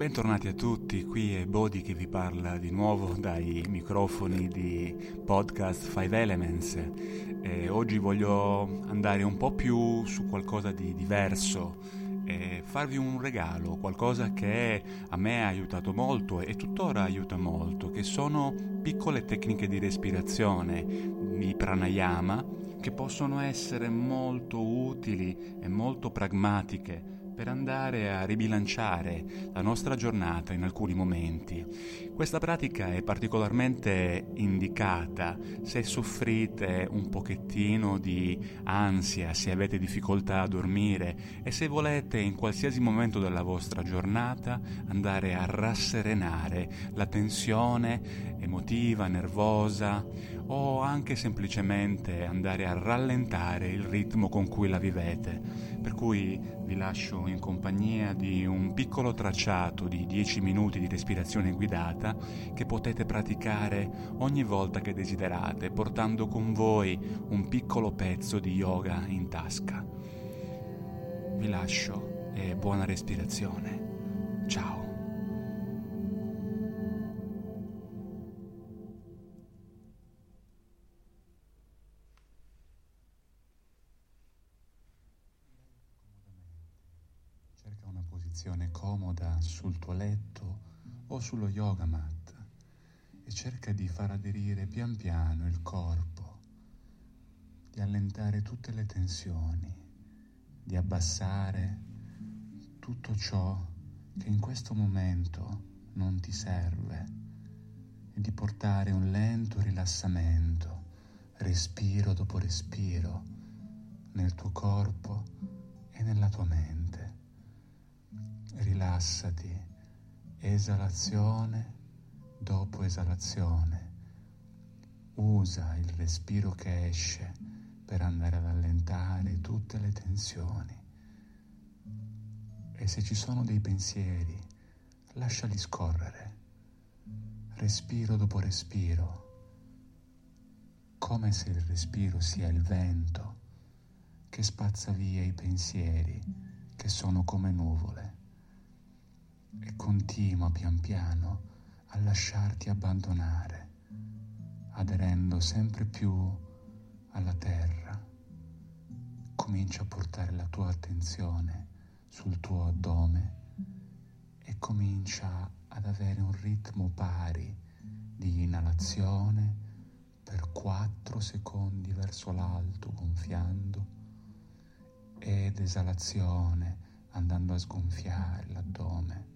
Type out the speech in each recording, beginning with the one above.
Bentornati a tutti, qui è Bodi che vi parla di nuovo dai microfoni di podcast Five Elements. E oggi voglio andare un po' più su qualcosa di diverso e farvi un regalo, qualcosa che a me ha aiutato molto e tuttora aiuta molto, che sono piccole tecniche di respirazione, di pranayama, che possono essere molto utili e molto pragmatiche per andare a ribilanciare la nostra giornata in alcuni momenti. Questa pratica è particolarmente indicata se soffrite un pochettino di ansia, se avete difficoltà a dormire e se volete in qualsiasi momento della vostra giornata andare a rasserenare la tensione emotiva, nervosa o anche semplicemente andare a rallentare il ritmo con cui la vivete. Per cui vi lascio in compagnia di un piccolo tracciato di 10 minuti di respirazione guidata che potete praticare ogni volta che desiderate, portando con voi un piccolo pezzo di yoga in tasca. Vi lascio e buona respirazione. Ciao. Posizione comoda sul tuo letto o sullo yoga mat e cerca di far aderire pian piano il corpo, di allentare tutte le tensioni, di abbassare tutto ciò che in questo momento non ti serve e di portare un lento rilassamento, respiro dopo respiro, nel tuo corpo e nella tua mente rilassati, esalazione dopo esalazione. Usa il respiro che esce per andare ad allentare tutte le tensioni. E se ci sono dei pensieri, lasciali scorrere, respiro dopo respiro, come se il respiro sia il vento che spazza via i pensieri che sono come nuvole e continua pian piano a lasciarti abbandonare, aderendo sempre più alla terra. Comincia a portare la tua attenzione sul tuo addome e comincia ad avere un ritmo pari di inalazione per 4 secondi verso l'alto gonfiando ed esalazione andando a sgonfiare l'addome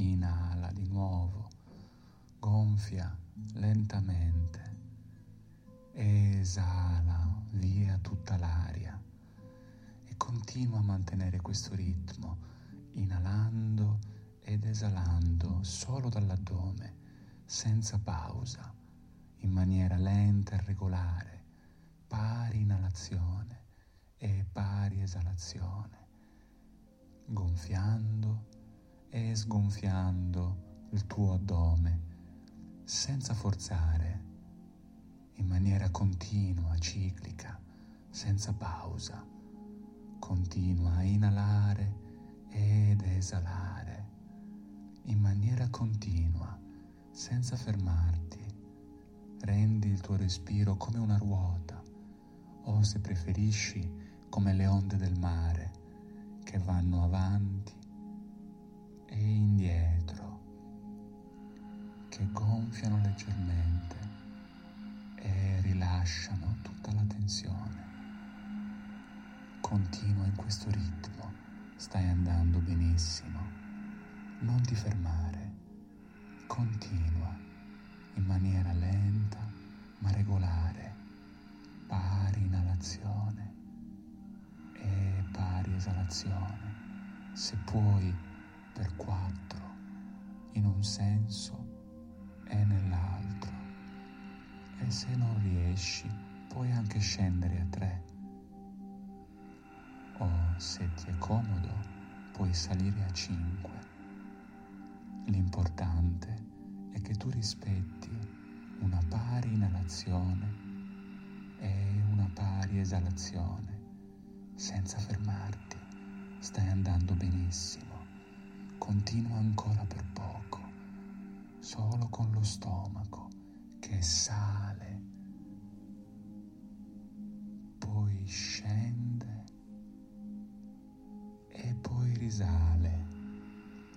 inala di nuovo, gonfia lentamente, esala via tutta l'aria e continua a mantenere questo ritmo, inalando ed esalando solo dall'addome, senza pausa, in maniera lenta e regolare, pari inalazione e pari esalazione, gonfiando e sgonfiando il tuo addome senza forzare, in maniera continua, ciclica, senza pausa. Continua a inalare ed esalare in maniera continua, senza fermarti. Rendi il tuo respiro come una ruota o se preferisci come le onde del mare che vanno avanti e indietro, che gonfiano leggermente e rilasciano tutta la tensione. Continua in questo ritmo, stai andando benissimo. Non ti fermare, continua in maniera lenta ma regolare, pari inalazione e pari esalazione. Se puoi per quattro in un senso e nell'altro. E se non riesci, puoi anche scendere a tre. O se ti è comodo, puoi salire a cinque. L'importante è che tu rispetti una pari inalazione e una pari esalazione senza fermarti. Stai andando benissimo continua ancora per poco, solo con lo stomaco che sale, poi scende e poi risale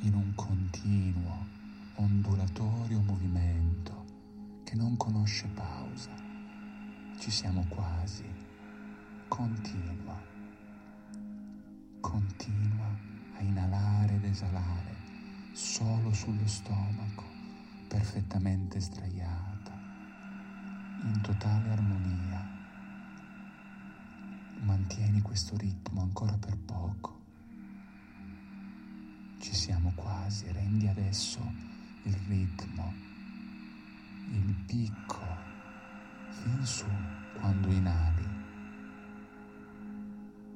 in un continuo, ondulatorio movimento che non conosce pausa. Ci siamo quasi. Continua. Continua a inalare ed esalare solo sullo stomaco, perfettamente sdraiata, in totale armonia. Mantieni questo ritmo ancora per poco. Ci siamo quasi, rendi adesso il ritmo, il picco, fin su quando inali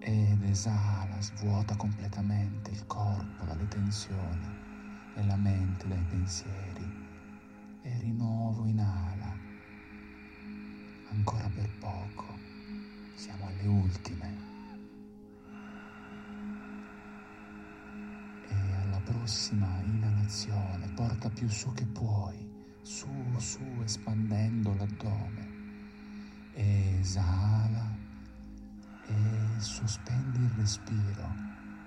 ed esala, svuota completamente il corpo dalle tensioni e la mente dai pensieri. E di nuovo inala ancora per poco. Siamo alle ultime. E alla prossima inalazione porta più su che puoi. Su su espandendo l'addome. Esala e sospendi il respiro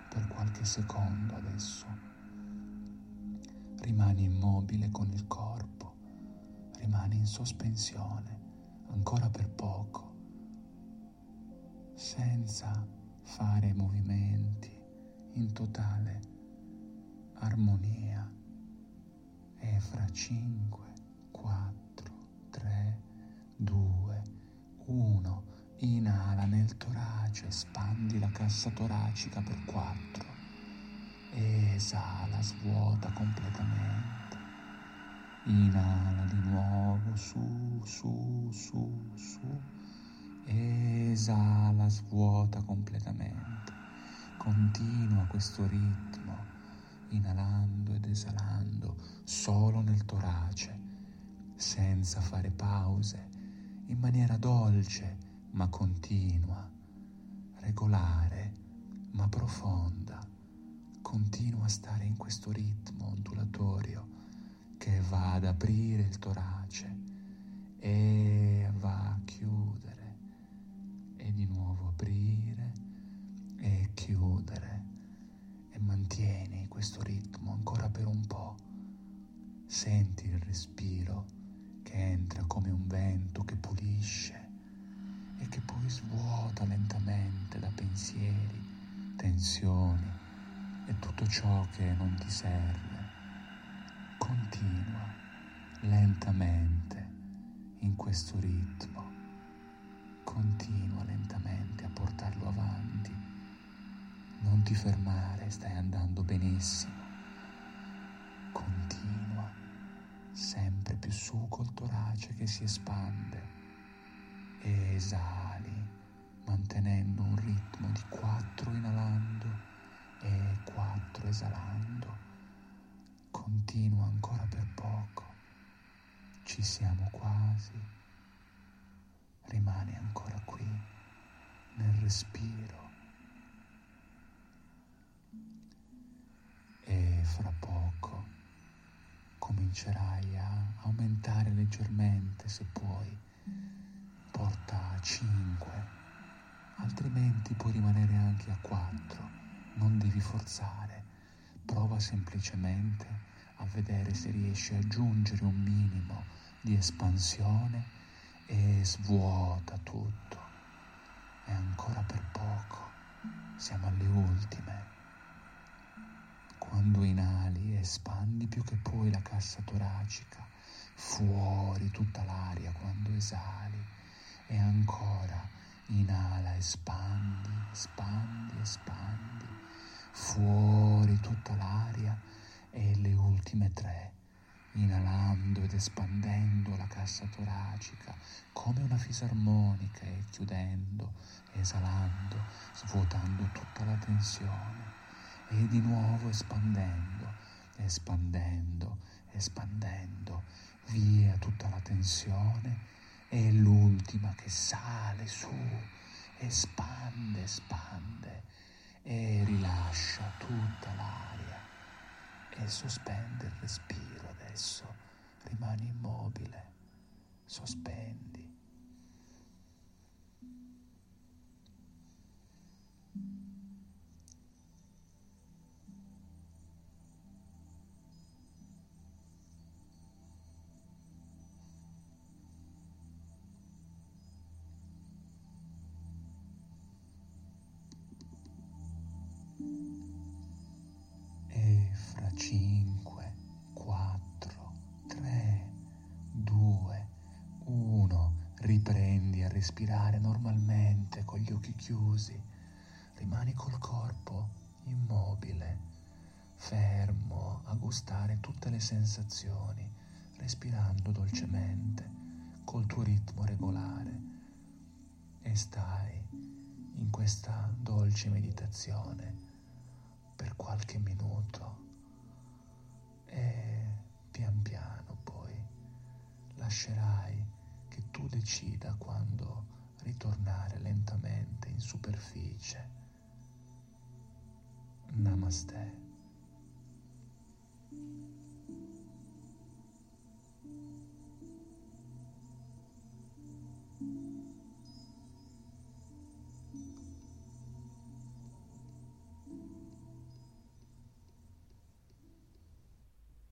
per qualche secondo adesso. Rimani immobile con il corpo, rimani in sospensione ancora per poco, senza fare movimenti, in totale armonia. E fra 5, Inala nel torace, espandi la cassa toracica per quattro. Esala, svuota completamente. Inala di nuovo, su, su, su, su. Esala, svuota completamente. Continua questo ritmo, inalando ed esalando solo nel torace, senza fare pause, in maniera dolce ma continua, regolare ma profonda. Continua a stare in questo ritmo ondulatorio che va ad aprire il torace e va a chiudere e di nuovo aprire e chiudere e mantieni questo ritmo ancora per un po'. Senti il respiro che entra come un vento che pulisce e che poi svuota lentamente da pensieri, tensioni e tutto ciò che non ti serve. Continua lentamente in questo ritmo, continua lentamente a portarlo avanti. Non ti fermare, stai andando benissimo. Continua sempre più su col torace che si espande e esali mantenendo un ritmo di quattro inalando e quattro esalando. Continua ancora per poco, ci siamo quasi, rimani ancora qui nel respiro. E fra poco comincerai a aumentare leggermente se puoi a 5, altrimenti puoi rimanere anche a 4, non devi forzare, prova semplicemente a vedere se riesci a aggiungere un minimo di espansione e svuota tutto. È ancora per poco, siamo alle ultime. Quando inali espandi più che puoi la cassa toracica, fuori tutta l'aria quando esali e ancora inala, espandi, espandi, espandi, fuori tutta l'aria e le ultime tre, inalando ed espandendo la cassa toracica come una fisarmonica e chiudendo, esalando, svuotando tutta la tensione. E di nuovo espandendo, espandendo, espandendo via tutta la tensione è l'ultima che sale su, espande, espande e rilascia tutta l'aria sospendi il respiro adesso, rimani immobile, sospendi. E fra 5, 4, 3, 2, 1, riprendi a respirare normalmente con gli occhi chiusi. Rimani col corpo immobile, fermo a gustare tutte le sensazioni, respirando dolcemente col tuo ritmo regolare. E stai in questa dolce meditazione per qualche minuto e pian piano poi lascerai che tu decida quando ritornare lentamente in superficie. Namaste.